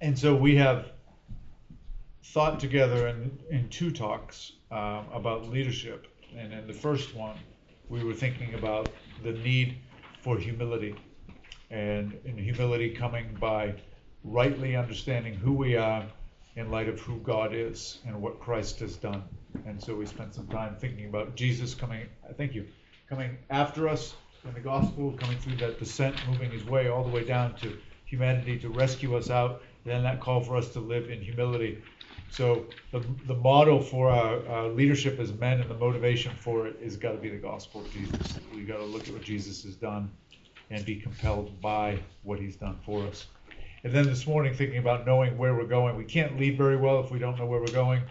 and so we have thought together in, in two talks um, about leadership. And in the first one, we were thinking about the need for humility. And in humility coming by rightly understanding who we are in light of who God is and what Christ has done. And so we spent some time thinking about Jesus coming, thank you, coming after us in the gospel, coming through that descent, moving his way all the way down to humanity to rescue us out, then that call for us to live in humility. So the, the model for our, our leadership as men and the motivation for it is got to be the gospel of Jesus. We got to look at what Jesus has done and be compelled by what he's done for us. And then this morning, thinking about knowing where we're going, we can't lead very well if we don't know where we're going.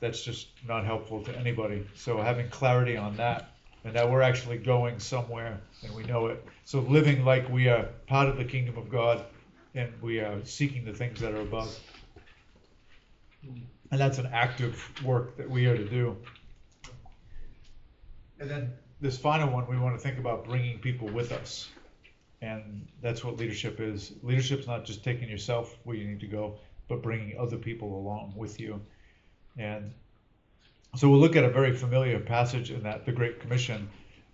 That's just not helpful to anybody. So having clarity on that and that we're actually going somewhere and we know it. So living like we are part of the kingdom of God and we are seeking the things that are above. And that's an active work that we are to do. And then this final one, we want to think about bringing people with us. And that's what leadership is. Leadership's not just taking yourself where you need to go, but bringing other people along with you. And so we'll look at a very familiar passage in that, the Great Commission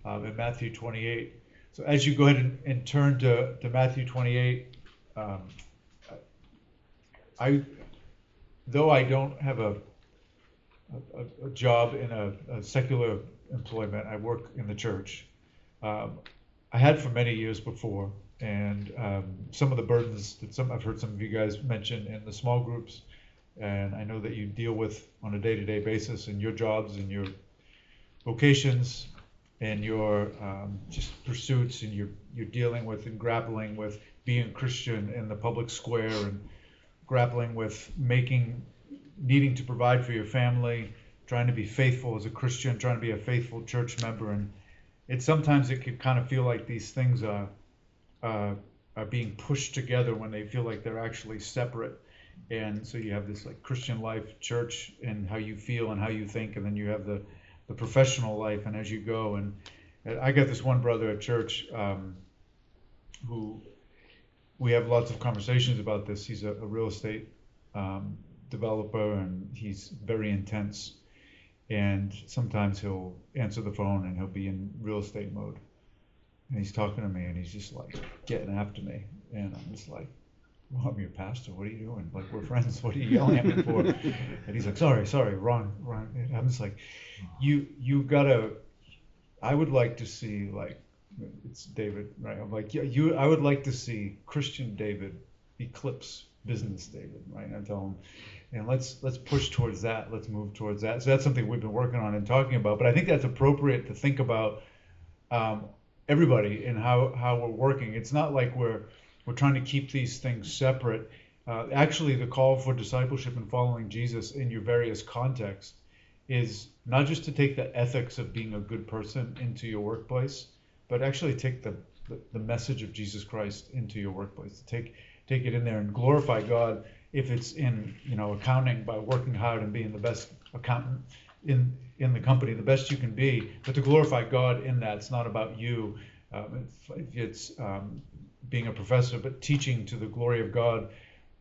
um, in Matthew 28. So as you go ahead and, and turn to, to Matthew 28, um, I, though I don't have a, a, a job in a, a, secular employment, I work in the church. Um, I had for many years before, and um, some of the burdens that some I've heard some of you guys mention in the small groups and I know that you deal with on a day-to-day basis in your jobs and your vocations and your um, just pursuits and you're you're dealing with and grappling with being a Christian in the public square and grappling with making needing to provide for your family, trying to be faithful as a Christian, trying to be a faithful church member, and it sometimes it can kind of feel like these things are uh, are being pushed together when they feel like they're actually separate and so you have this like Christian life, church, and how you feel and how you think, and then you have the the professional life and as you go. And I got this one brother at church um, who we have lots of conversations about this. He's a, a real estate um, developer and he's very intense. And sometimes he'll answer the phone and he'll be in real estate mode. And he's talking to me and he's just like getting after me. And I'm just like, well, I'm your pastor. What are you doing? Like, we're friends. What are you yelling at me for? and he's like, sorry, sorry, wrong, wrong. And I'm just like, you, you gotta. I would like to see like, it's David, right? I'm like, yeah, you. I would like to see Christian David eclipse business David, right? I tell him, and let's let's push towards that. Let's move towards that. So that's something we've been working on and talking about. But I think that's appropriate to think about um, everybody and how how we're working. It's not like we're we're trying to keep these things separate. Uh, actually, the call for discipleship and following Jesus in your various contexts is not just to take the ethics of being a good person into your workplace, but actually take the, the, the message of Jesus Christ into your workplace. Take take it in there and glorify God if it's in you know accounting by working hard and being the best accountant in in the company, the best you can be, but to glorify God in that. It's not about you. Um, it's um, being a professor, but teaching to the glory of God.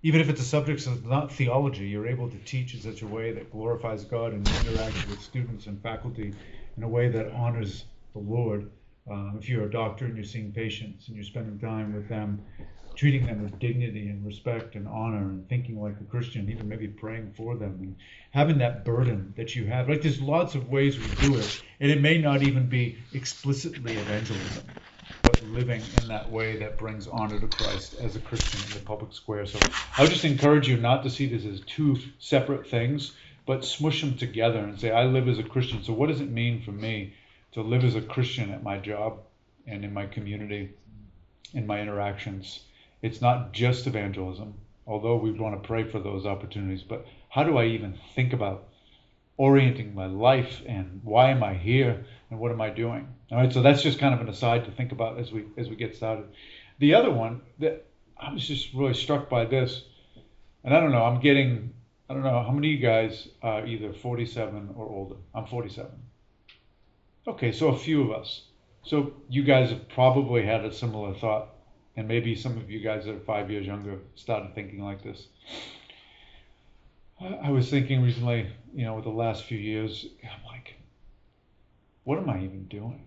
Even if it's a subject that's not theology, you're able to teach in such a way that glorifies God and interacts with students and faculty in a way that honors the Lord. Um, if you're a doctor and you're seeing patients and you're spending time with them, treating them with dignity and respect and honor and thinking like a Christian, even maybe praying for them and having that burden that you have. Like there's lots of ways we do it, and it may not even be explicitly evangelism but living in that way that brings honor to Christ as a Christian in the public square. So I would just encourage you not to see this as two separate things, but smush them together and say, I live as a Christian. So what does it mean for me to live as a Christian at my job and in my community, in my interactions? It's not just evangelism, although we want to pray for those opportunities, but how do I even think about orienting my life and why am I here and what am I doing? All right, so that's just kind of an aside to think about as we as we get started. The other one that I was just really struck by this, and I don't know, I'm getting I don't know how many of you guys are either 47 or older. I'm 47. Okay, so a few of us. So you guys have probably had a similar thought and maybe some of you guys that are five years younger started thinking like this. I was thinking recently, you know, with the last few years, I'm like, what am I even doing?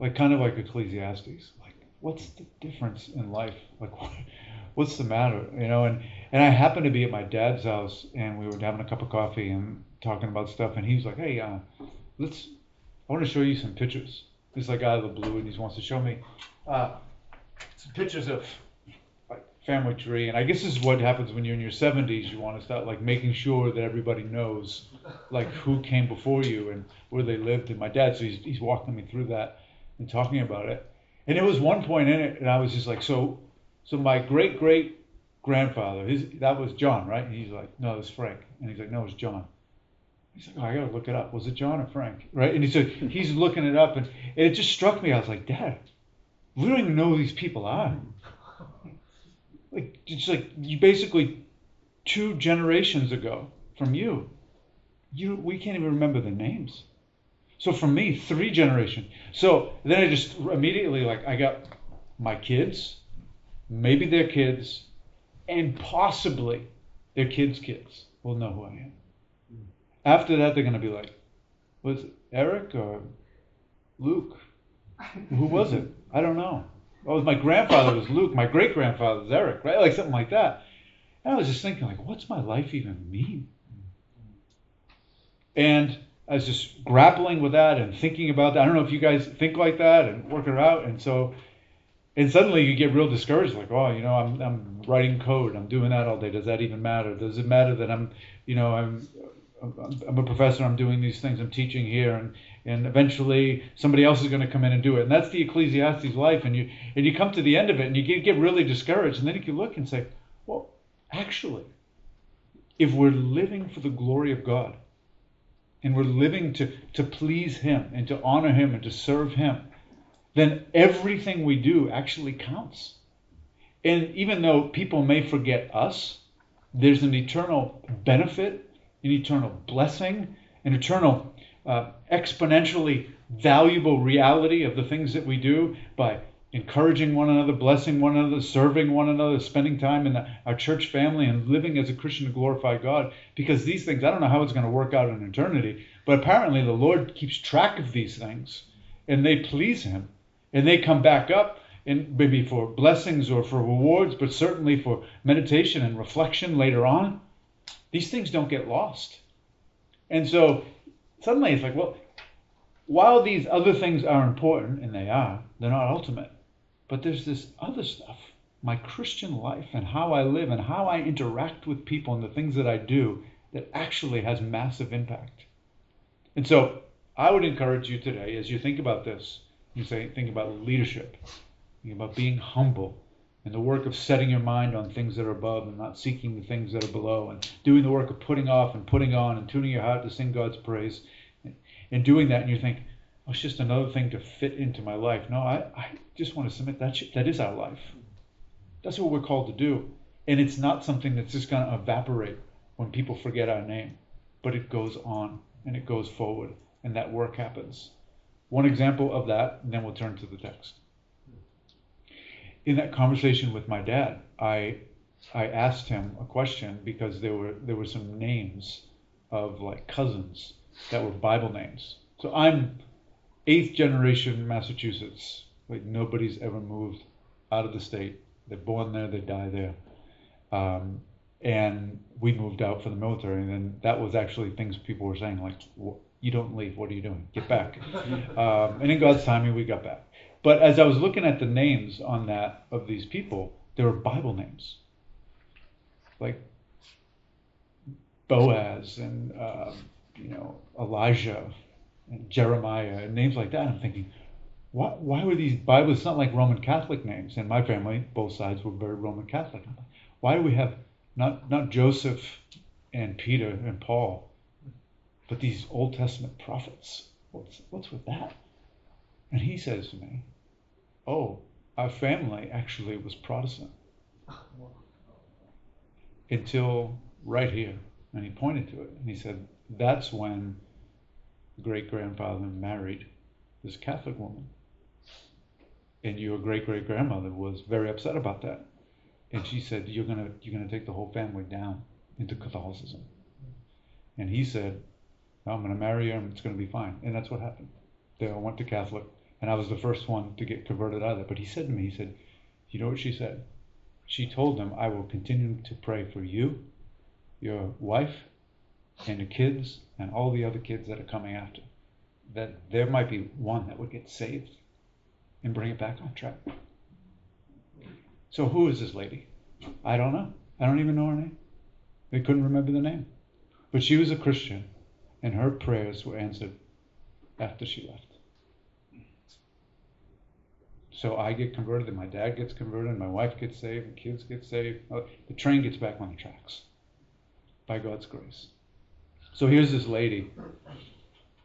Like, kind of like Ecclesiastes. Like, what's the difference in life? Like, what, what's the matter? You know, and, and I happened to be at my dad's house and we were having a cup of coffee and talking about stuff. And he was like, hey, uh, let's, I want to show you some pictures. He's like out of the blue and he wants to show me uh, some pictures of like family tree. And I guess this is what happens when you're in your 70s. You want to start like making sure that everybody knows like who came before you and where they lived. And my dad, so he's, he's walking me through that and talking about it. And there was one point in it, and I was just like, so, so my great great grandfather, his that was John, right? And he's like, no, it's Frank. And he's like, no, it's John. He's like, oh, I gotta look it up. Was it John or Frank? Right? And he said he's looking it up, and, and it just struck me. I was like, Dad, we don't even know who these people are. Like it's like you basically two generations ago from you, you we can't even remember the names. So for me, three generations. So then I just immediately like I got my kids, maybe their kids, and possibly their kids' kids will know who I am. After that, they're gonna be like, was it Erik or Luke? Who was it? I don't know. Oh, my grandfather was Luke. My great grandfather was Erik, right? Like something like that. And I was just thinking, like, what's my life even mean? And I was just grappling with that and thinking about that. I don't know if you guys think like that and work it out. And so, and suddenly you get real discouraged, like, oh, you know, I'm, I'm writing code, I'm doing that all day. Does that even matter? Does it matter that I'm, you know, I'm, I'm a professor, I'm doing these things, I'm teaching here, and, and eventually somebody else is going to come in and do it. And that's the Ecclesiastes life. And you, and you come to the end of it and you get, get really discouraged. And then you can look and say, well, actually, if we're living for the glory of God, and we're living to, to please Him and to honor Him and to serve Him, then everything we do actually counts. And even though people may forget us, there's an eternal benefit, an eternal blessing, an eternal uh, exponentially valuable reality of the things that we do by encouraging one another, blessing one another, serving one another, spending time in the, our church family, and living as a Christian to glorify God. Because these things, I don't know how it's going to work out in eternity, but apparently the Lord keeps track of these things and they please Him. And they come back up, and maybe for blessings or for rewards, but certainly for meditation and reflection later on. These things don't get lost. And so suddenly it's like, well, while these other things are important, and they are, they're not ultimate but there's this other stuff my Christian life and how I live and how I interact with people and the things that I do that actually has massive impact. And so I would encourage you today, as you think about this, you say, think about leadership, think about being humble, and the work of setting your mind on things that are above and not seeking the things that are below, and doing the work of putting off and putting on and tuning your heart to sing God's praise, and doing that, and you think, oh, it's just another thing to fit into my life. No, I, I just want to submit that that is our life. That's what we're called to do. And it's not something that's just going to evaporate when people forget our name, but it goes on and it goes forward, and that work happens. One example of that, and then we'll turn to the text. In that conversation with my dad, I I asked him a question because there were there were some names of like cousins that were Bible names. So I'm eighth generation Massachusetts. Like nobody's ever moved out of the state. They're born there, they die there. Um, and we moved out for the military, and then that was actually things people were saying like, "You don't leave. What are you doing? Get back." um, and in God's timing, we got back. But as I was looking at the names on that of these people, they were Bible names, like Boaz and uh, you know Elijah and Jeremiah and names like that. I'm thinking, why, why were these Bibles? It's not like Roman Catholic names. In my family, both sides were very Roman Catholic. Why do we have not not Joseph and Peter and Paul, but these Old Testament prophets? What's what's with that? And he says to me, "Oh, our family actually was Protestant until right here." And he pointed to it and he said, "That's when." great grandfather married this Catholic woman. and your great great grandmother was very upset about that. And she said, You're gonna you're gonna take the whole family down into Catholicism. And he said, I'm gonna marry her and it's gonna be fine. And that's what happened. They all went to Catholic and I was the first one to get converted out of that. But he said to me, he said, You know what she said? She told them, I will continue to pray for you, your wife, and the kids, and all the other kids that are coming after. That there might be one that would get saved and bring it back on track. So who is this lady? I don't know. I don't even know her name. They couldn't remember the name. But she was a Christian, and her prayers were answered after she left. So I get converted, and my dad gets converted, and my wife gets saved, and kids get saved. The train gets back on the tracks by God's grace. So here's this lady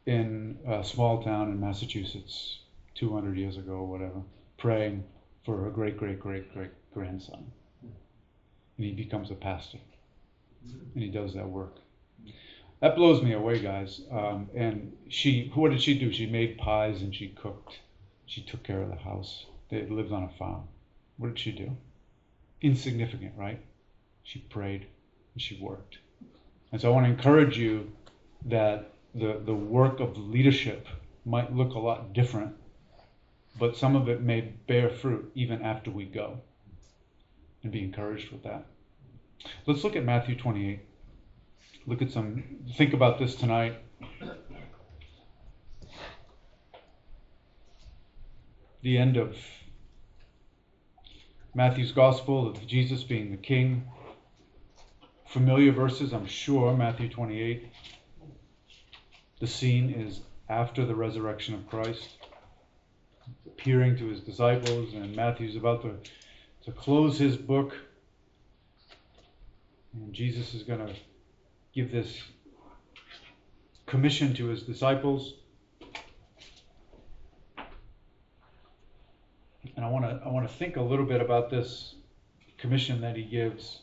in a small town in Massachusetts, 200 years ago or whatever, praying for her great great great great grandson. And he becomes a pastor. And he does that work. That blows me away, guys. Um, and she, what did she do? She made pies and she cooked. She took care of the house. They lived on a farm. What did she do? Insignificant, right? She prayed and she worked. And so I want to encourage you that the, the work of leadership might look a lot different but some of it may bear fruit even after we go. And be encouraged with that. Let's look at Matthew 28. Look at some, think about this tonight. The end of Matthew's gospel of Jesus being the king. Familiar verses, I'm sure, Matthew 28. The scene is after the resurrection of Christ appearing to his disciples, and Matthew's about to, to close his book. And Jesus is going to give this commission to his disciples. And I want to I want to think a little bit about this commission that he gives.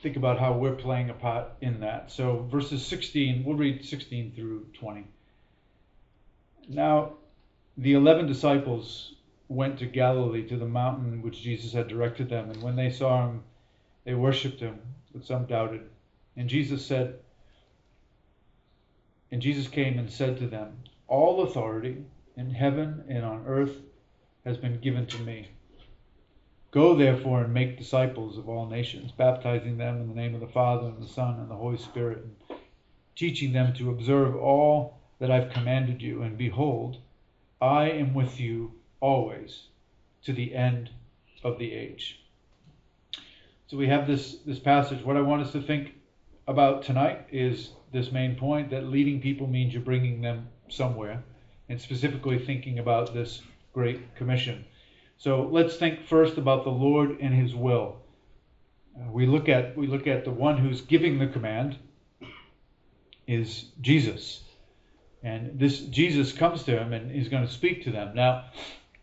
Think about how we're playing a part in that. So verses 16, we'll read 16 through 20. Now, the eleven disciples went to Galilee to the mountain which Jesus had directed them, and when they saw him, they worshipped him, but some doubted. And Jesus said, and Jesus came and said to them, All authority in heaven and on earth has been given to me. Go therefore and make disciples of all nations, baptizing them in the name of the Father and the Son and the Holy Spirit, and teaching them to observe all that I've commanded you, and behold, I am with you always to the end of the age. So we have this, this passage. What I want us to think about tonight is this main point that leading people means you're bringing them somewhere, and specifically thinking about this Great Commission. So let's think first about the Lord and His will. Uh, we look at we look at the one who's giving the command is Jesus. And this Jesus comes to him and he's going to speak to them. Now,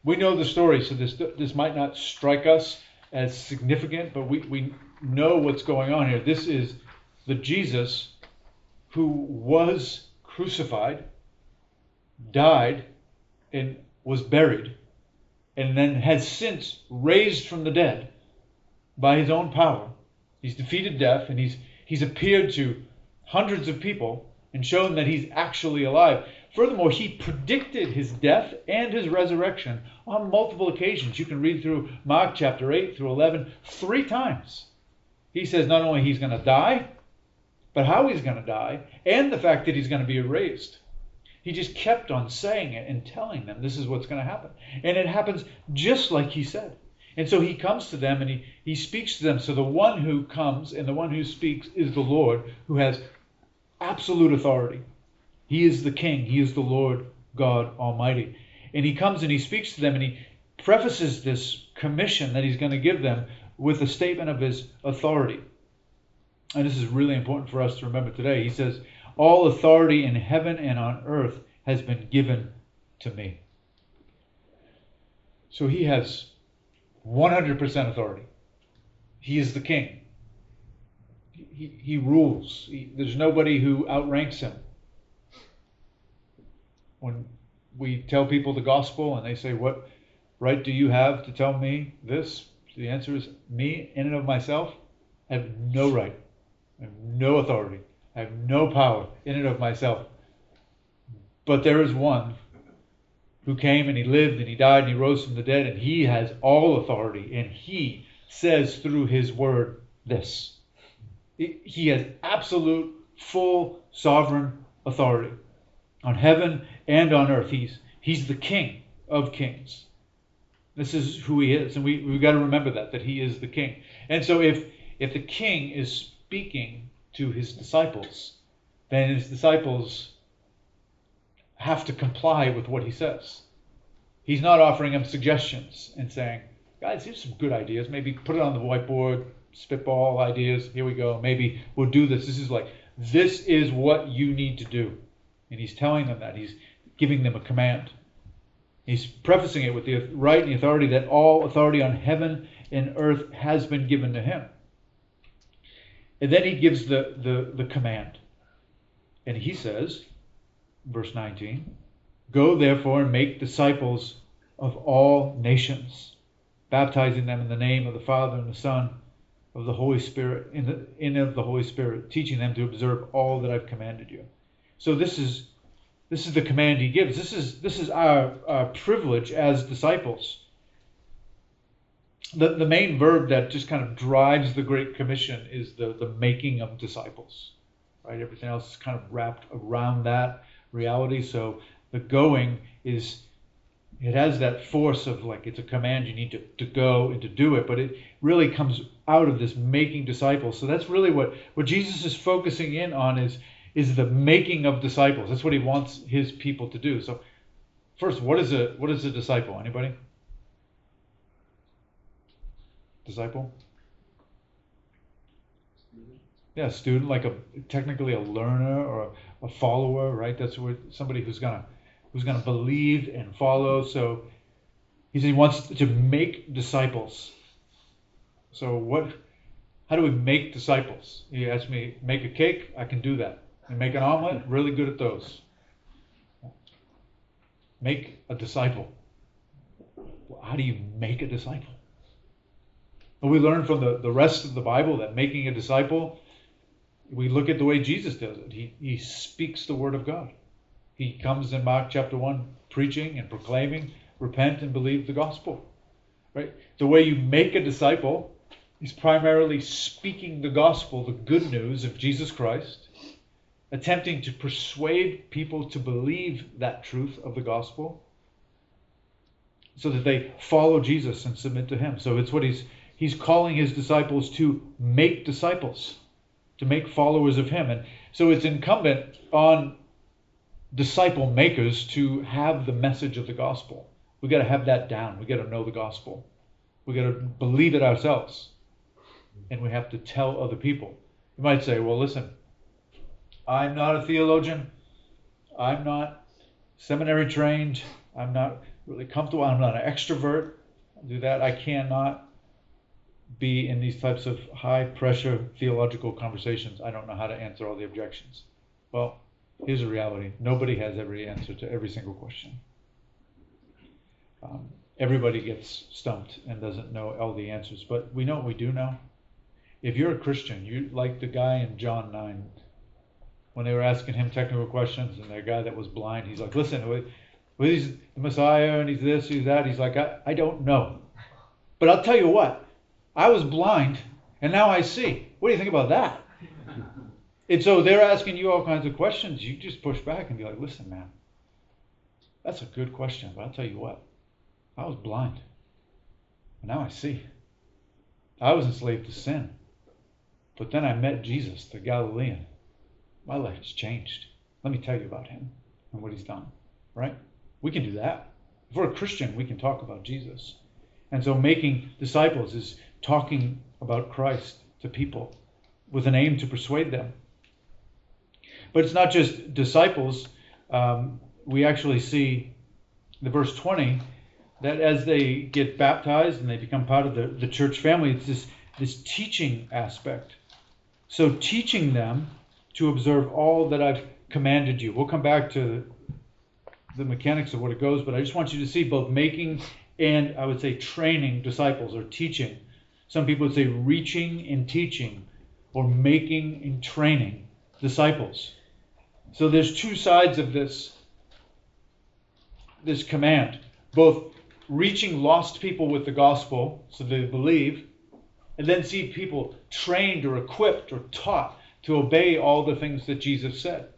we know the story, so this this might not strike us as significant, but we, we know what's going on here. This is the Jesus who was crucified, died, and was buried, and then has since raised from the dead by his own power. He's defeated death and he's he's appeared to hundreds of people and shown that he's actually alive. Furthermore, he predicted his death and his resurrection on multiple occasions. You can read through Mark chapter 8 through 11 three times. He says not only he's going to die, but how he's going to die, and the fact that he's going to be raised. He just kept on saying it and telling them this is what's going to happen. And it happens just like he said. And so he comes to them and he, he speaks to them. So the one who comes and the one who speaks is the Lord who has absolute authority. He is the King, He is the Lord God Almighty. And He comes and He speaks to them and He prefaces this commission that He's going to give them with a statement of His authority. And this is really important for us to remember today. He says, All authority in heaven and on earth has been given to me. So he has 100% authority. He is the king he, he rules. He, there's nobody who outranks him. When we tell people the gospel and they say, What right do you have to tell me this? The answer is, Me, in and of myself, I have no right. I have no authority. I have no power in and of myself. But there is one who came and he lived and he died and he rose from the dead and he has all authority and he says through his word this. He has absolute, full, sovereign authority on heaven and on earth. He's, he's the king of kings. This is who he is. And we, we've got to remember that, that he is the king. And so if, if the king is speaking to his disciples, then his disciples have to comply with what he says. He's not offering them suggestions and saying, guys, here's some good ideas. Maybe put it on the whiteboard, spitball ideas. Here we go. Maybe we'll do this. This is like, this is what you need to do. And he's telling them that. He's giving them a command. He's prefacing it with the right and the authority that all authority on heaven and earth has been given to him. And then he gives the, the, the command. And he says, verse 19, Go therefore and make disciples of all nations, baptizing them in the name of the Father and the Son of the Holy Spirit, in the in of the Holy Spirit, teaching them to observe all that I've commanded you. So this is this is the command he gives. This is this is our, our privilege as disciples. The, the main verb that just kind of drives the Great Commission is the, the making of disciples. Right? Everything else is kind of wrapped around that reality. So the going is it has that force of like it's a command you need to, to go and to do it but it really comes out of this making disciples so that's really what what jesus is focusing in on is is the making of disciples that's what he wants his people to do so first what is a what is a disciple anybody disciple yeah student like a technically a learner or a, follower right that's what somebody who's gonna who's to believe and follow. So he said he wants to make disciples. So what? How do we make disciples? He asked me, make a cake. I can do that. And make an omelet. Really good at those. Make a disciple. How do you make a disciple? We learn from the, the rest of the Bible that making a disciple, we look at the way Jesus does it. He, he speaks the word of God. He comes in Mark chapter 1 preaching and proclaiming, repent and believe the gospel. Right? The way you make a disciple is primarily speaking the gospel, the good news of Jesus Christ, attempting to persuade people to believe that truth of the gospel so that they follow Jesus and submit to him. So it's what he's he's calling his disciples to make disciples, to make followers of him. And so it's incumbent on disciple makers to have the message of the gospel. We got to have that down. We got to know the gospel. We got to believe it ourselves. And we have to tell other people. You might say, well, listen, I'm not a theologian. I'm not seminary trained. I'm not really comfortable. I'm not an extrovert. I'll do that. I cannot be in these types of high pressure theological conversations. I don't know how to answer all the objections. Well, here's the reality nobody has every answer to every single question. Um, everybody gets stumped and doesn't know all the answers, but we know what we do know. If you're a Christian, you like the guy in John 9, when they were asking him technical questions, and the guy that was blind, he's like, Listen, well, he's the Messiah, and he's this, he's that. He's like, I, I don't know. But I'll tell you what, I was blind, and now I see. What do you think about that? And so they're asking you all kinds of questions. You just push back and be like, listen, man, that's a good question, but I'll tell you what, I was blind. But now I see. I was enslaved to sin. But then I met Jesus, the Galilean. My life has changed. Let me tell you about him and what he's done. Right? We can do that. If we're a Christian, we can talk about Jesus. And so making disciples is talking about Christ to people with an aim to persuade them but it's not just disciples. Um, we actually see the verse 20 that as they get baptized and they become part of the, the church family, it's this, this teaching aspect. So, teaching them to observe all that I've commanded you. We'll come back to the mechanics of what it goes, but I just want you to see both making and I would say training disciples or teaching. Some people would say reaching and teaching or making and training disciples. So there's two sides of this this command, both reaching lost people with the gospel so they believe, and then see people trained or equipped or taught to obey all the things that Jesus said.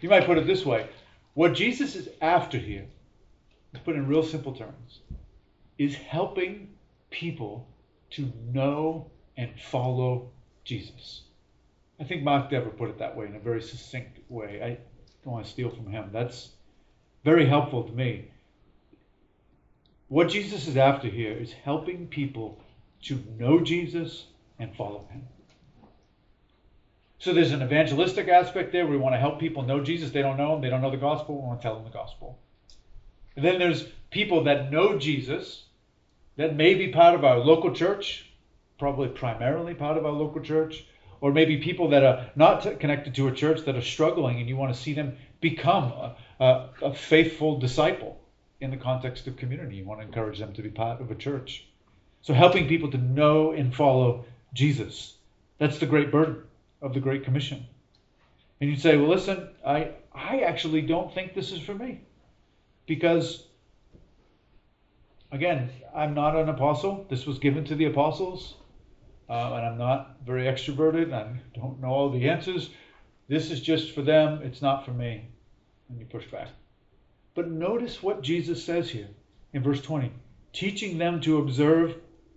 You might put it this way what Jesus is after here, to put in real simple terms, is helping people to know and follow Jesus. I think Mark Dever put it that way in a very succinct way. I don't want to steal from him. That's very helpful to me. What Jesus is after here is helping people to know Jesus and follow him. So there's an evangelistic aspect there. We want to help people know Jesus. They don't know him. They don't know the gospel. We want to tell them the gospel. And then there's people that know Jesus that may be part of our local church, probably primarily part of our local church, or maybe people that are not connected to a church that are struggling and you want to see them become a, a, a faithful disciple in the context of community. You want to encourage them to be part of a church. So helping people to know and follow Jesus. That's the great burden of the Great Commission. And you'd say, well, listen, I, I actually don't think this is for me. Because, again, I'm not an apostle. This was given to the apostles. Uh, and I'm not very extroverted. I don't know all the answers. This is just for them. It's not for me. And you push back. But notice what Jesus says here in verse 20 teaching them to observe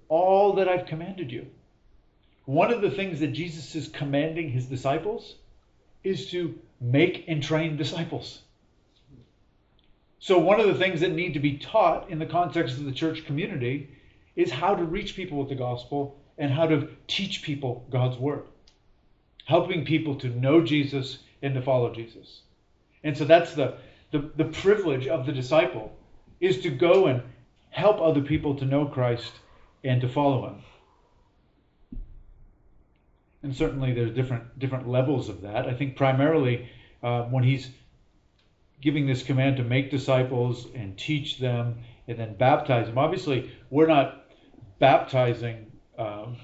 all that I've commanded you. One of the things that Jesus is commanding his disciples is to make and train disciples. So, one of the things that need to be taught in the context of the church community is how to reach people with the gospel and how to teach people God's word, helping people to know Jesus and to follow Jesus. And so that's the, the, the privilege of the disciple is to go and help other people to know Christ and to follow him and certainly there's different different levels of that. I think primarily uh, when he's giving this command to make disciples and teach them and then baptize them. Obviously, we're not baptizing um,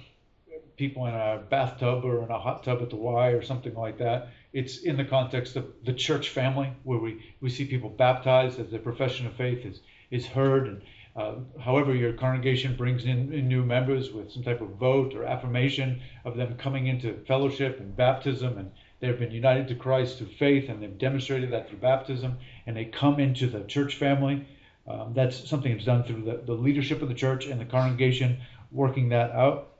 people in a bathtub or in a hot tub at the Y or something like that. It's in the context of the church family where we, we see people baptized as their profession of faith is, is heard and uh, however, your congregation brings in, in, new members with some type of vote or affirmation of them coming into fellowship and baptism, and they've been united to Christ through faith, and they've demonstrated that through baptism, and they come into the church family. Um, that's something that's done through the, the leadership of the church and the congregation working that out.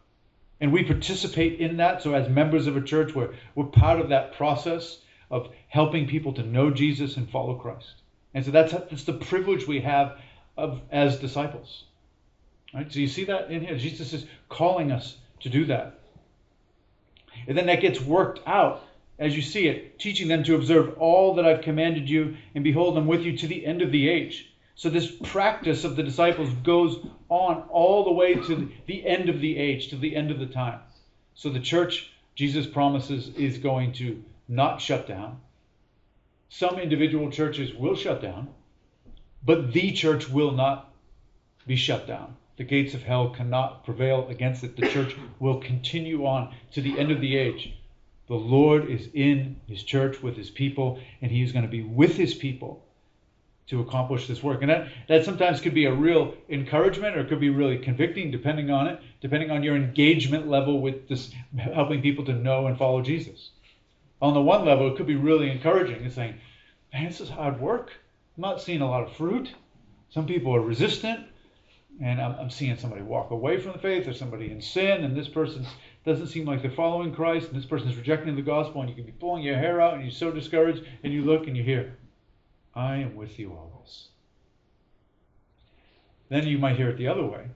And we participate in that. So, as members of a church, we're, we're part of that process of helping people to know Jesus and follow Christ. And so that's, that's the privilege we have of as disciples. Right? So you see that in here. Jesus is calling us to do that. And then that gets worked out as you see it, teaching them to observe all that I've commanded you, and behold, I'm with you to the end of the age. So this practice of the disciples goes on all the way to the end of the age, to the end of the time. So the church, Jesus promises, is going to not shut down. Some individual churches will shut down, but the church will not be shut down. The gates of hell cannot prevail against it. The church will continue on to the end of the age. The Lord is in his church with his people, and he is going to be with his people to accomplish this work. And that, that sometimes could be a real encouragement or it could be really convicting, depending on it, depending on your engagement level with this helping people to know and follow Jesus. On the one level, it could be really encouraging. It's saying, man, this is hard work. I'm not seeing a lot of fruit. Some people are resistant, and I'm, I'm seeing somebody walk away from the faith, or somebody in sin, and this person doesn't seem like they're following Christ, and this person is rejecting the gospel, and you can be pulling your hair out, and you're so discouraged, and you look and you hear, I am with you always. Then you might hear it the other way.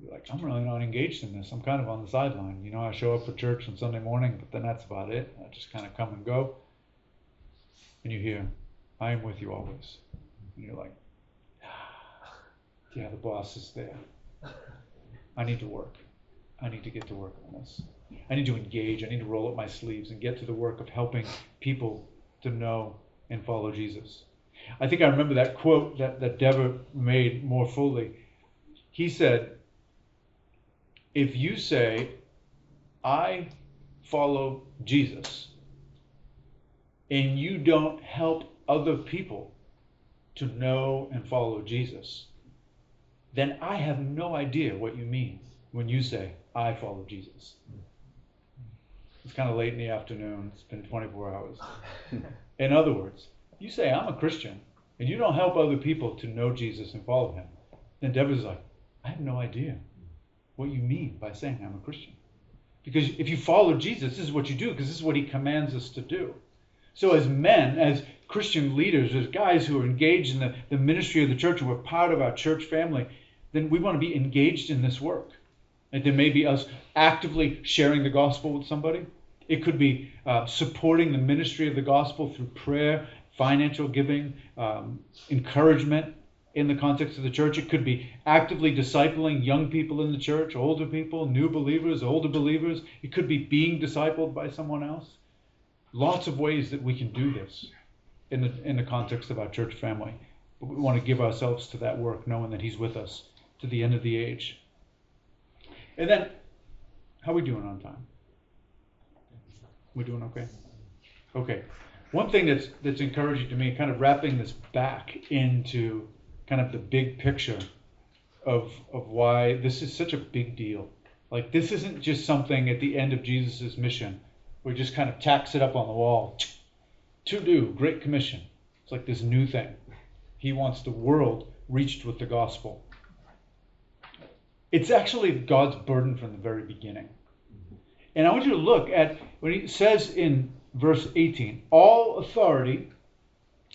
You're like, I'm really not engaged in this. I'm kind of on the sideline. You know, I show up for church on Sunday morning, but then that's about it. I just kind of come and go. And you hear, I am with you always. And you're like, ah, yeah, the boss is there. I need to work. I need to get to work on this. I need to engage. I need to roll up my sleeves and get to the work of helping people to know and follow Jesus. I think I remember that quote that, that Dever made more fully. He said, If you say, I follow Jesus, and you don't help other people to know and follow Jesus, then I have no idea what you mean when you say, I follow Jesus. It's kind of late in the afternoon. It's been 24 hours. In other words, you say, I'm a Christian, and you don't help other people to know Jesus and follow him. Then Dever's like, I have no idea what you mean by saying I'm a Christian. Because if you follow Jesus, this is what you do, because this is what he commands us to do. So, as men, as Christian leaders, as guys who are engaged in the, the ministry of the church, who are part of our church family, then we want to be engaged in this work. And there may be us actively sharing the gospel with somebody. It could be uh, supporting the ministry of the gospel through prayer, financial giving, um, encouragement in the context of the church. It could be actively discipling young people in the church, older people, new believers, older believers. It could be being discipled by someone else. Lots of ways that we can do this in the, in the context of our church family. But we want to give ourselves to that work, knowing that He's with us to the end of the age. And then, how are we doing on time? We're doing okay? Okay. One thing that's that's encouraging to me, kind of wrapping this back into kind of the big picture of of why this is such a big deal. Like this isn't just something at the end of Jesus' mission. We just kind of tacks it up on the wall. To do, Great Commission. It's like this new thing. He wants the world reached with the gospel. It's actually God's burden from the very beginning. And I want you to look at what he says in verse 18 All authority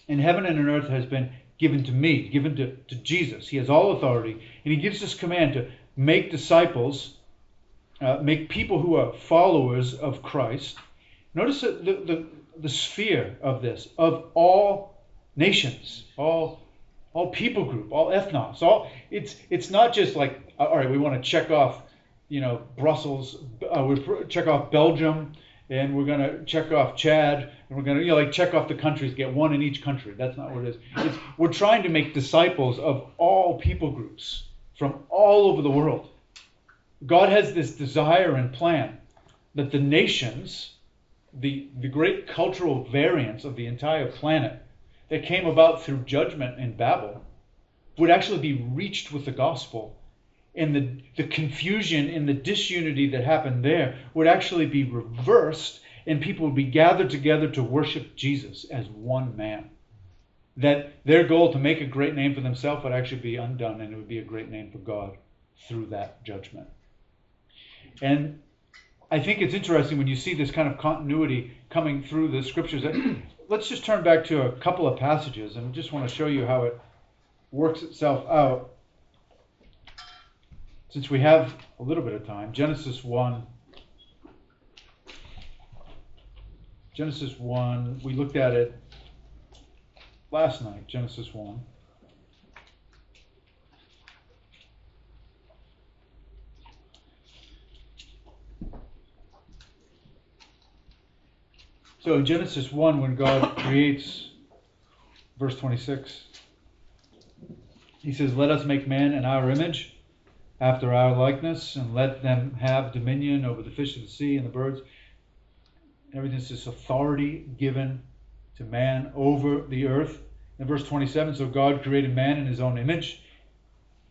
in heaven and on earth has been given to me, given to, to Jesus. He has all authority. And he gives this command to make disciples, uh, make people who are followers of Christ. Notice the, the, the sphere of this, of all nations, all all people group, all ethnos. All it's it's not just like all right, we want to check off, you know, Brussels, uh, we check off Belgium, and we're gonna check off Chad, and we're gonna you know like check off the countries, get one in each country. That's not what it is. It's, we're trying to make disciples of all people groups from all over the world. God has this desire and plan that the nations, the the great cultural variance of the entire planet that came about through judgment in Babel would actually be reached with the gospel. And the, the confusion and the disunity that happened there would actually be reversed, and people would be gathered together to worship Jesus as one man. That their goal to make a great name for themselves would actually be undone, and it would be a great name for God through that judgment. And I think it's interesting when you see this kind of continuity coming through the scriptures. Let's just turn back to a couple of passages and just want to show you how it works itself out. Since we have a little bit of time, Genesis 1. Genesis 1, we looked at it last night, Genesis 1. So Genesis 1, when God creates, verse 26, he says, Let us make man in our image, after our likeness, and let them have dominion over the fish of the sea and the birds. Everything's this authority given to man over the earth. In verse 27, so God created man in his own image.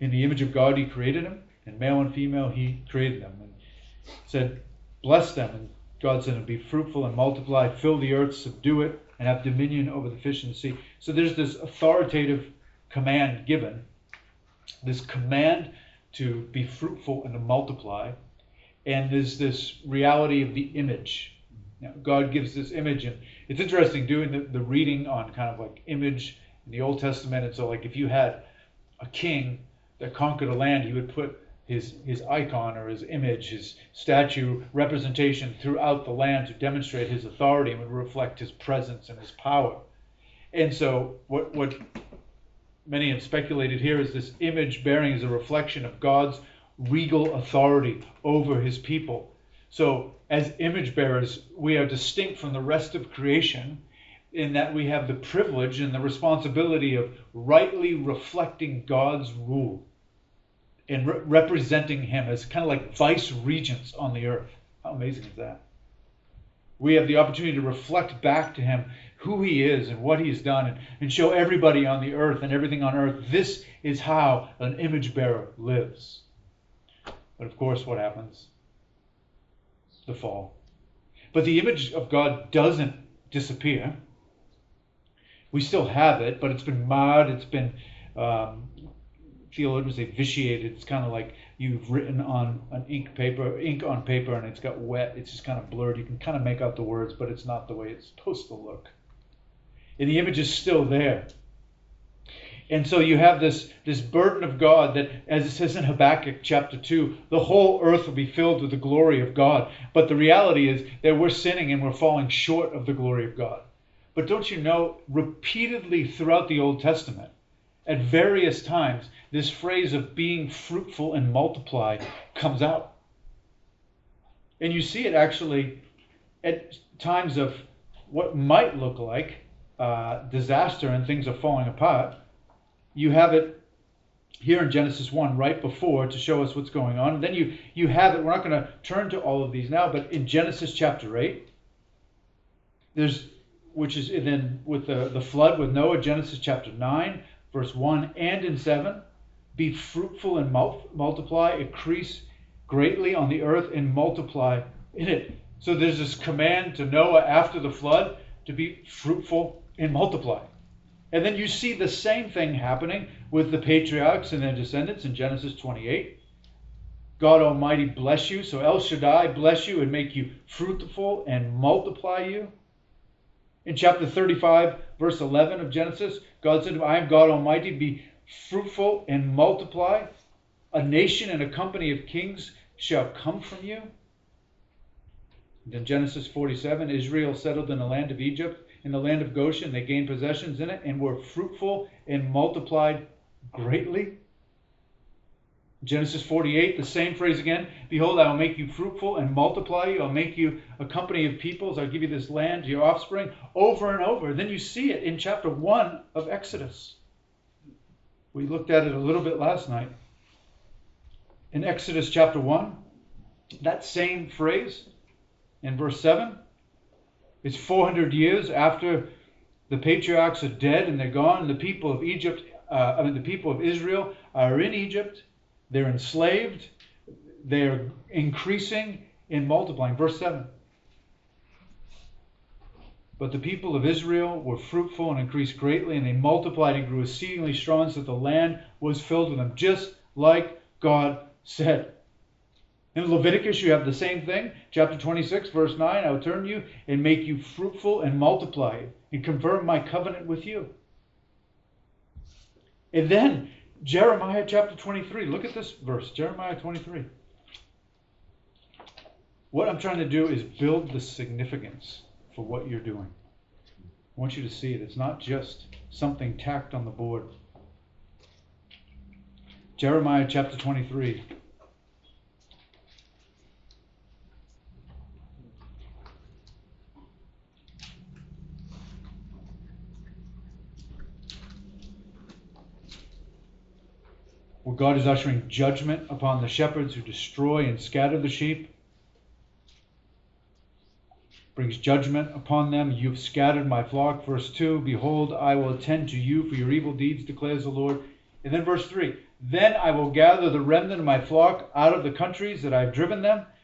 In the image of God, he created him, and male and female, he created them. And said, Bless them and God said, be fruitful and multiply, fill the earth, subdue it, and have dominion over the fish in the sea. So there's this authoritative command given, this command to be fruitful and to multiply, and there's this reality of the image. Now, God gives this image, and it's interesting doing the, the reading on kind of like image in the Old Testament. And so, like, if you had a king that conquered a land, he would put his, his icon or his image, his statue representation throughout the land to demonstrate his authority and would reflect his presence and his power. And so, what, what many have speculated here is this image bearing is a reflection of God's regal authority over his people. So, as image bearers, we are distinct from the rest of creation in that we have the privilege and the responsibility of rightly reflecting God's rule and re- representing Him as kind of like vice regents on the earth. How amazing is that? We have the opportunity to reflect back to Him who He is and what He's done and, and show everybody on the earth and everything on earth this is how an image bearer lives. But of course, what happens? The fall. But the image of God doesn't disappear. We still have it, but it's been marred, it's been um, theologians say vitiated. It's kind of like you've written on an ink paper, ink on paper, and it's got wet. It's just kind of blurred. You can kind of make out the words, but it's not the way it's supposed to look. And the image is still there. And so you have this, this burden of God that, as it says in Habakkuk chapter 2, the whole earth will be filled with the glory of God. But the reality is that we're sinning and we're falling short of the glory of God. But don't you know, repeatedly throughout the Old Testament, at various times, this phrase of being fruitful and multiply comes out. And you see it actually at times of what might look like uh, disaster and things are falling apart. You have it here in Genesis 1 right before to show us what's going on. And then you, you have it, we're not going to turn to all of these now, but in Genesis chapter 8, there's which is then with the, the flood with Noah, Genesis chapter 9, verse 1 and in 7 be fruitful and multiply, increase greatly on the earth and multiply in it. So there's this command to Noah after the flood to be fruitful and multiply. And then you see the same thing happening with the patriarchs and their descendants in Genesis 28. God Almighty bless you. So El Shaddai bless you and make you fruitful and multiply you. In chapter 35, verse 11 of Genesis, God said, I am God Almighty, be fruitful and multiply. A nation and a company of kings shall come from you. In Genesis 47, Israel settled in the land of Egypt, in the land of Goshen. They gained possessions in it and were fruitful and multiplied greatly. Genesis 48, the same phrase again. Behold, I will make you fruitful and multiply you. I'll make you a company of peoples. I'll give you this land to your offspring. Over and over. Then you see it in chapter 1 of Exodus. We looked at it a little bit last night. In Exodus chapter 1, that same phrase in verse 7 is 400 years after the patriarchs are dead and they're gone. The people of Egypt, uh, I mean, the people of Israel are in Egypt they're enslaved. They're increasing in multiplying. Verse 7. But the people of Israel were fruitful and increased greatly, and they multiplied and grew exceedingly strong, so that the land was filled with them, just like God said. In Leviticus, you have the same thing. Chapter 26, verse 9 I will turn you and make you fruitful and multiply, and confirm my covenant with you. And then Jeremiah chapter 23. Look at this verse, Jeremiah 23. What I'm trying to do is build the significance for what you're doing. I want you to see it. It's not just something tacked on the board. Jeremiah chapter 23. Where God is ushering judgment upon the shepherds who destroy and scatter the sheep. Brings judgment upon them. You've scattered my flock. Verse 2 Behold, I will attend to you for your evil deeds, declares the Lord. And then verse 3 Then I will gather the remnant of my flock out of the countries that I have driven them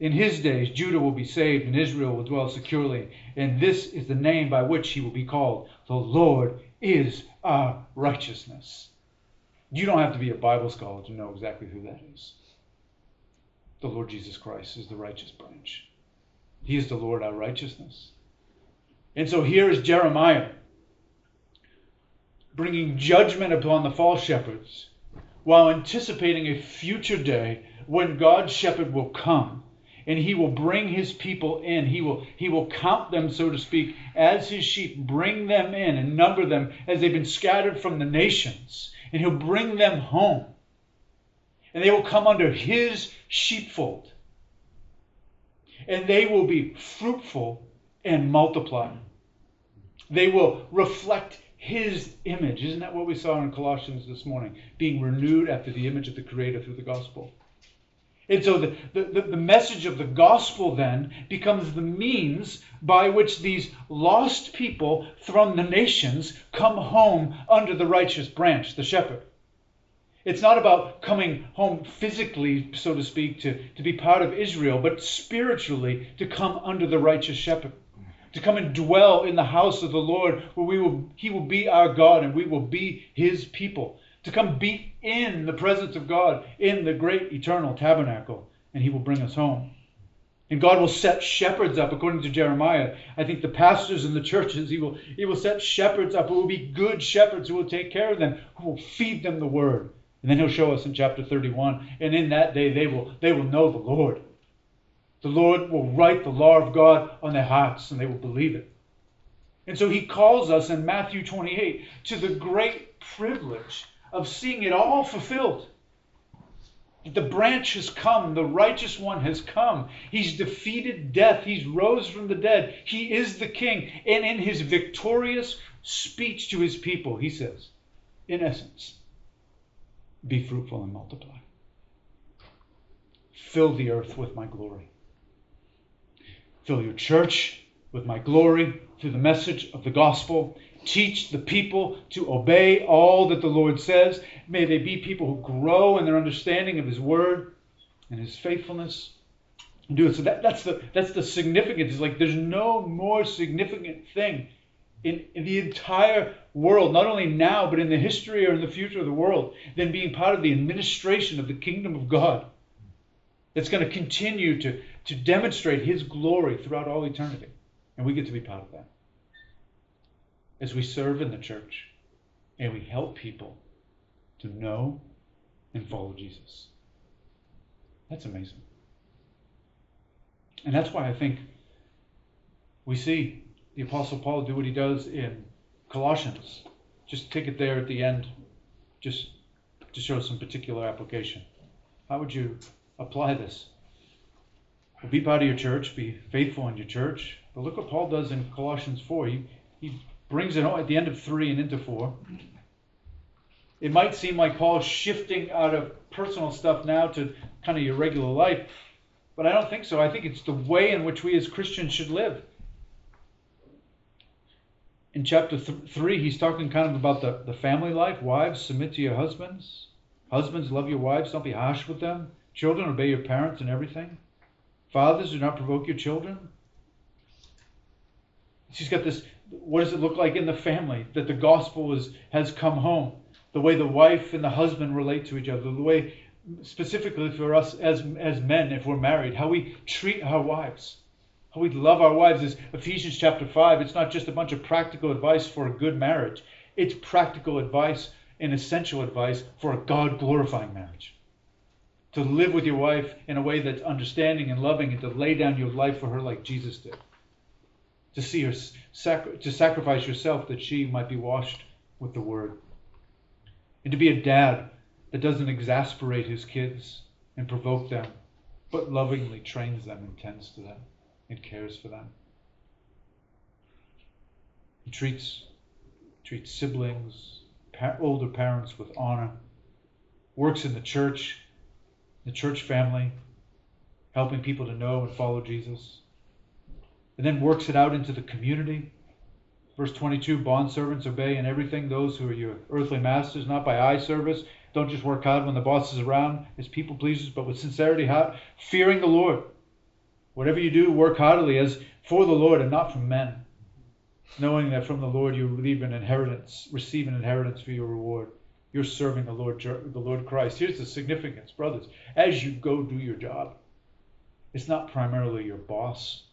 in his days, Judah will be saved and Israel will dwell securely. And this is the name by which he will be called. The Lord is our righteousness. You don't have to be a Bible scholar to know exactly who that is. The Lord Jesus Christ is the righteous branch. He is the Lord our righteousness. And so here is Jeremiah bringing judgment upon the false shepherds while anticipating a future day when God's shepherd will come and he will bring his people in. He will, he will count them, so to speak, as his sheep, bring them in and number them as they've been scattered from the nations. And he'll bring them home. And they will come under his sheepfold. And they will be fruitful and multiply. They will reflect his image. Isn't that what we saw in Colossians this morning? Being renewed after the image of the Creator through the gospel. And so the, the, the message of the gospel then becomes the means by which these lost people from the nations come home under the righteous branch, the shepherd. It's not about coming home physically, so to speak, to, to be part of Israel, but spiritually to come under the righteous shepherd. To come and dwell in the house of the Lord, where we will, He will be our God and we will be His people to come be in the presence of God in the great eternal tabernacle, and He will bring us home. And God will set shepherds up, according to Jeremiah. I think the pastors in the churches, He will, he will set shepherds up who will be good shepherds who will take care of them, who will feed them the word. And then He'll show us in chapter 31. And in that day they will they will know the Lord. The Lord will write the law of God on their hearts, and they will believe it. And so he calls us in Matthew 28 to the great privilege of seeing it all fulfilled. The branch has come, the righteous one has come. He's defeated death, he's rose from the dead. He is the king. And in his victorious speech to his people, he says, in essence, be fruitful and multiply. Fill the earth with my glory. Fill your church with my glory through the message of the gospel teach the people to obey all that the Lord says. May they be people who grow in their understanding of His Word and His faithfulness. Do it. So that, that's the that's the significance. It's like there's no more significant thing in, in the entire world, not only now, but in the history or in the future of the world, than being part of the administration of the kingdom of God. That's going to continue to, to demonstrate His glory throughout all eternity. And we get to be part of that as we serve in the church and we help people to know and follow Jesus. That's amazing. And that's why I think we see the Apostle Paul do what he does in Colossians. Just take it there at the end, just to show some particular application. How would you apply this? Well, be part of your church, be faithful in your church. But look what Paul does in Colossians 4. He, he brings it at the end of 3 and into 4. It might seem like Paul's shifting out of personal stuff now to kind of your regular life, but I don't think so. I think it's the way in which we as Christians should live. In chapter th- 3, he's talking kind of about the, the family life. Wives, submit to your husbands. Husbands, love your wives. Don't be harsh with them. Children, obey your parents and everything. Fathers, do not provoke your children. She's got this what does it look like in the family that the gospel is, has come home? The way the wife and the husband relate to each other, the way specifically for us as, as men, if we're married, how we treat our wives, how we love our wives is Ephesians chapter 5. It's not just a bunch of practical advice for a good marriage, it's practical advice and essential advice for a God glorifying marriage. To live with your wife in a way that's understanding and loving and to lay down your life for her like Jesus did to see her sac- to sacrifice yourself that she might be washed with the word. And to be a dad that doesn't exasperate his kids and provoke them, but lovingly trains them and tends to them and cares for them. He treats treats siblings, pa- older parents with honor, works in the church, the church family, helping people to know and follow Jesus and then works it out into the community. Verse 22 Bond servants obey in everything those who are your earthly masters, not by eye service. Don't just work hard when the boss is around as people pleasers, but with sincerity, heart, fearing the Lord. Whatever you do, work heartily as for the Lord and not from men, knowing that from the Lord you receive an inheritance, receive an inheritance for your reward. You're serving the Lord, the Lord Christ. Here's the significance, brothers. As you go do your job, it's not primarily your boss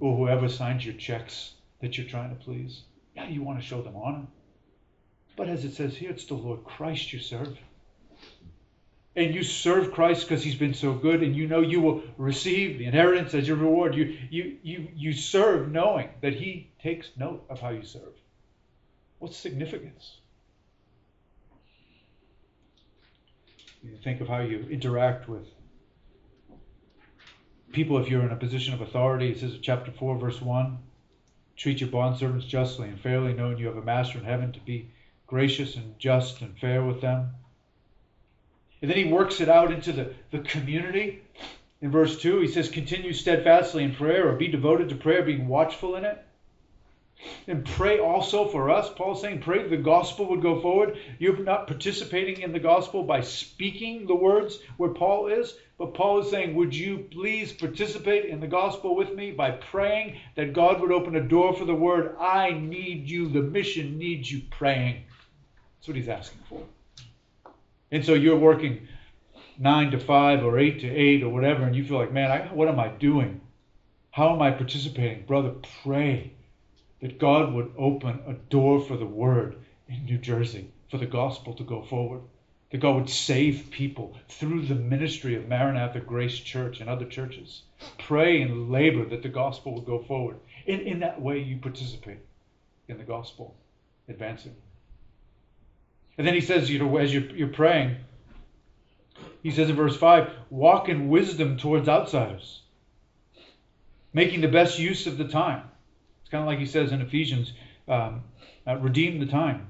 or whoever signs your checks that you're trying to please. Yeah, you want to show them honor. But as it says here, it's the Lord Christ you serve. And you serve Christ because he's been so good, and you know you will receive the inheritance as your reward. You, you, you, you serve knowing that he takes note of how you serve. What's significance? You think of how you interact with people if you're in a position of authority. It says in chapter 4, verse 1 treat your bondservants justly and fairly, knowing you have a master in heaven to be gracious and just and fair with them. And then he works it out into the, the community. In verse 2, he says, Continue steadfastly in prayer or be devoted to prayer, being watchful in it. And pray also for us. Paul's saying, pray the gospel would go forward. You're not participating in the gospel by speaking the words where Paul is, but Paul is saying, would you please participate in the gospel with me by praying that God would open a door for the word? I need you. The mission needs you praying. That's what he's asking for. And so you're working nine to five or eight to eight or whatever, and you feel like, man, I, what am I doing? How am I participating? Brother, pray that God would open a door for the word in New Jersey, for the gospel to go forward, that God would save people through the ministry of Maranatha Grace Church and other churches. Pray and labor that the gospel will go forward. In, in that way, you participate in the gospel advancing. And then he says, you know, as you're, you're praying, he says in verse 5 walk in wisdom towards outsiders, making the best use of the time it's kind of like he says in Ephesians, um, uh, redeem the time.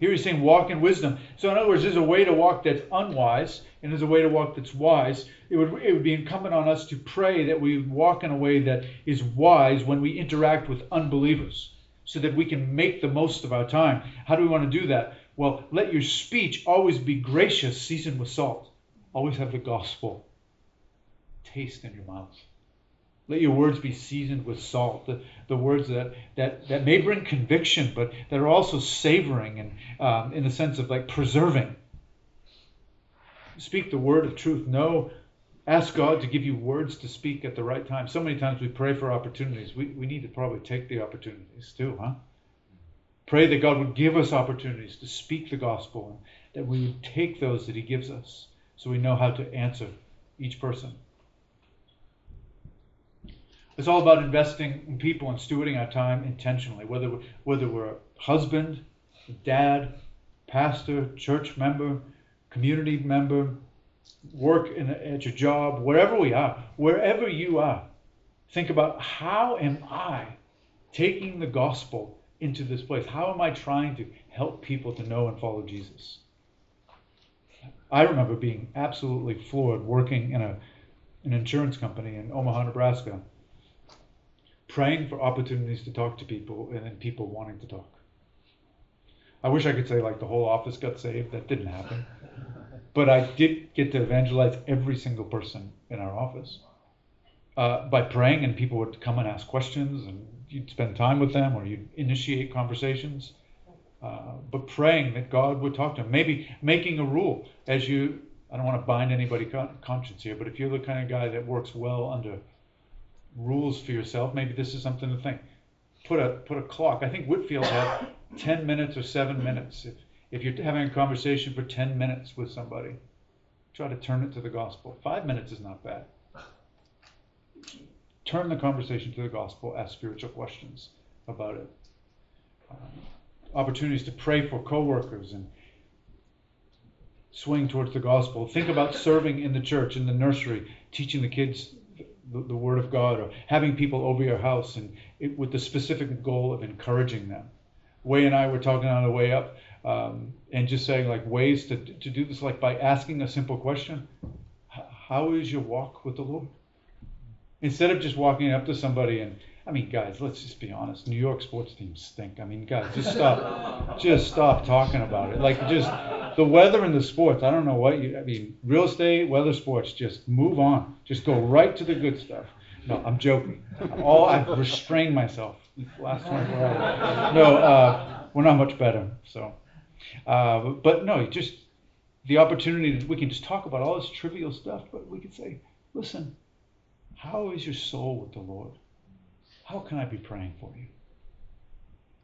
Here he's saying walk in wisdom. So in other words, there's a way to walk that's unwise, and there's a way to walk that's wise. It would it would be incumbent on us to pray that we walk in a way that is wise when we interact with unbelievers, so that we can make the most of our time. How do we want to do that? Well, let your speech always be gracious, seasoned with salt. Always have the gospel taste in your mouth. Let your words be seasoned with salt. The, the words that, that, that may bring conviction, but that are also savoring and um, in the sense of like preserving. Speak the word of truth. No, ask God to give you words to speak at the right time. So many times we pray for opportunities. We, we need to probably take the opportunities too, huh? Pray that God would give us opportunities to speak the gospel and that we would take those that He gives us so we know how to answer each person. It's all about investing in people and stewarding our time intentionally, whether whether we're a husband, dad, pastor, church member, community member, work in, at your job, wherever we are, wherever you are. Think about how am I taking the gospel into this place? How am I trying to help people to know and follow Jesus? I remember being absolutely floored working in a an insurance company in Omaha, Nebraska praying for opportunities to talk to people and then people wanting to talk. I wish I could say like the whole office got saved. That didn't happen. But I did get to evangelize every single person in our office uh, by praying, and people would come and ask questions, and you'd spend time with them, or you'd initiate conversations. Uh, but praying that God would talk to them, maybe making a rule as you. I don't want to bind anybody con- conscience here, but if you're the kind of guy that works well under rules for yourself. Maybe this is something to think. Put a put a clock. I think Whitfield had 10 minutes or seven minutes. If if you're having a conversation for 10 minutes with somebody, try to turn it to the gospel. Five minutes is not bad. Turn the conversation to the gospel. Ask spiritual questions about it. Um, opportunities to pray for coworkers and swing towards the gospel. Think about serving in the church, in the nursery, teaching the kids the, the Word of God or having people over your house and it, with the specific goal of encouraging them. Way and I were talking on the way up um, and just saying like ways to, to do this, like by asking a simple question How is your walk with the Lord? Instead of just walking up to somebody and I mean, guys, let's just be honest. New York sports teams stink. I mean, guys, just stop, just stop talking about it. Like, just the weather and the sports. I don't know what you. I mean, real estate, weather, sports. Just move on. Just go right to the good stuff. No, I'm joking. All I've restrained myself last 24 hours. No, uh, we're not much better. So, uh, but no, just the opportunity that we can just talk about all this trivial stuff, but we could say, listen, how is your soul with the Lord? How can I be praying for you?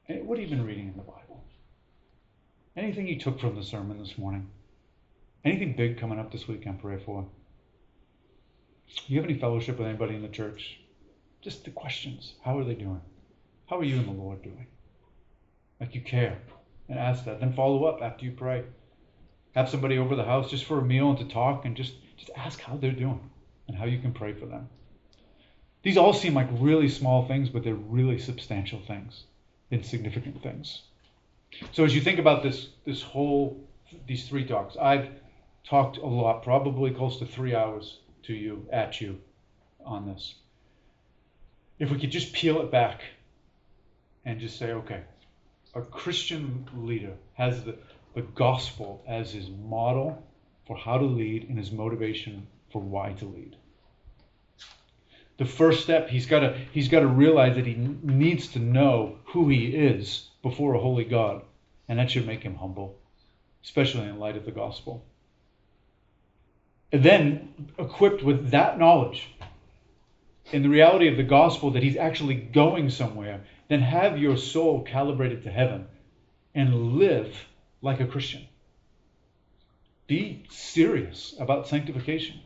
And what have you been reading in the Bible? Anything you took from the sermon this morning? Anything big coming up this weekend, pray for? Do you have any fellowship with anybody in the church? Just the questions. How are they doing? How are you and the Lord doing? Like you care and ask that. Then follow up after you pray. Have somebody over the house just for a meal and to talk and just, just ask how they're doing and how you can pray for them. These all seem like really small things, but they're really substantial things, insignificant things. So as you think about this this whole these three talks, I've talked a lot, probably close to three hours to you, at you, on this. If we could just peel it back and just say, okay, a Christian leader has the, the gospel as his model for how to lead and his motivation for why to lead. The first step, he's got to he's got to realize that he needs to know who he is before a holy God, and that should make him humble, especially in light of the gospel. And then, equipped with that knowledge in the reality of the gospel that he's actually going somewhere, then have your soul calibrated to heaven and live like a Christian. Be serious about sanctification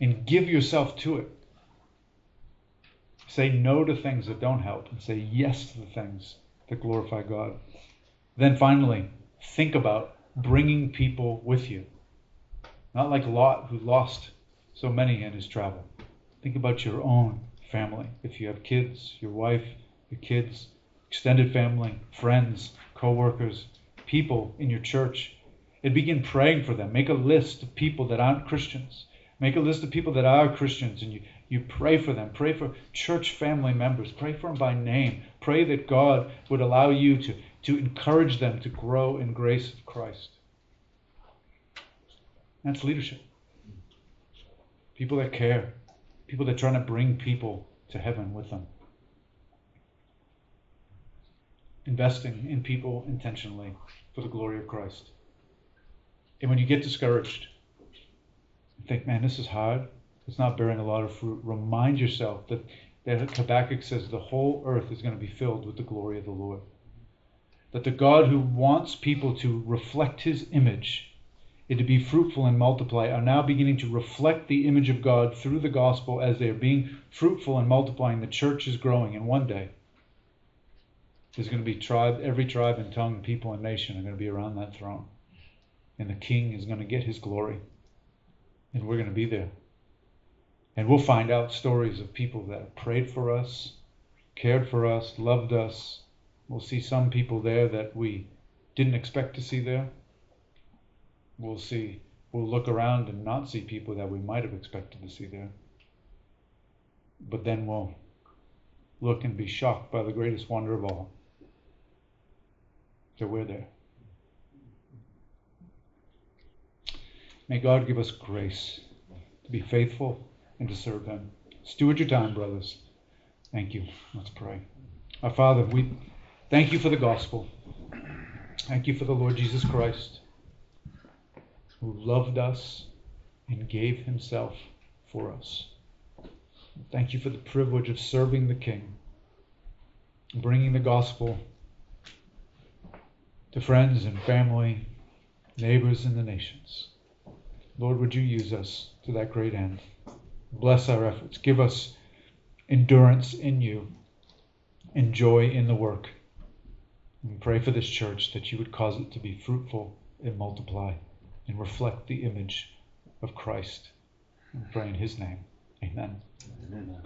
and give yourself to it. Say no to things that don't help and say yes to the things that glorify God. Then finally, think about bringing people with you. Not like Lot, who lost so many in his travel. Think about your own family. If you have kids, your wife, your kids, extended family, friends, co workers, people in your church, and begin praying for them. Make a list of people that aren't Christians. Make a list of people that are Christians and you, you pray for them. Pray for church family members. Pray for them by name. Pray that God would allow you to, to encourage them to grow in grace of Christ. That's leadership. People that care. People that are trying to bring people to heaven with them. Investing in people intentionally for the glory of Christ. And when you get discouraged, and think, man, this is hard. It's not bearing a lot of fruit. Remind yourself that, that Habakkuk says the whole earth is going to be filled with the glory of the Lord. That the God who wants people to reflect his image and to be fruitful and multiply are now beginning to reflect the image of God through the gospel as they are being fruitful and multiplying. The church is growing, and one day there's going to be tribe, every tribe and tongue, people and nation are going to be around that throne, and the King is going to get his glory, and we're going to be there. And we'll find out stories of people that have prayed for us, cared for us, loved us. We'll see some people there that we didn't expect to see there we'll see, we'll look around and not see people that we might have expected to see there. But then we'll look and be shocked by the greatest wonder of all that we're there. May God give us grace to be faithful and to serve Him. Steward your time, brothers. Thank you. Let's pray. Our Father, we thank you for the gospel. Thank you for the Lord Jesus Christ who loved us and gave himself for us. Thank you for the privilege of serving the King, bringing the gospel to friends and family, neighbors, and the nations. Lord, would you use us to that great end? Bless our efforts. Give us endurance in you and joy in the work. And pray for this church that you would cause it to be fruitful and multiply and reflect the image of Christ. We pray in his name. Amen. Amen.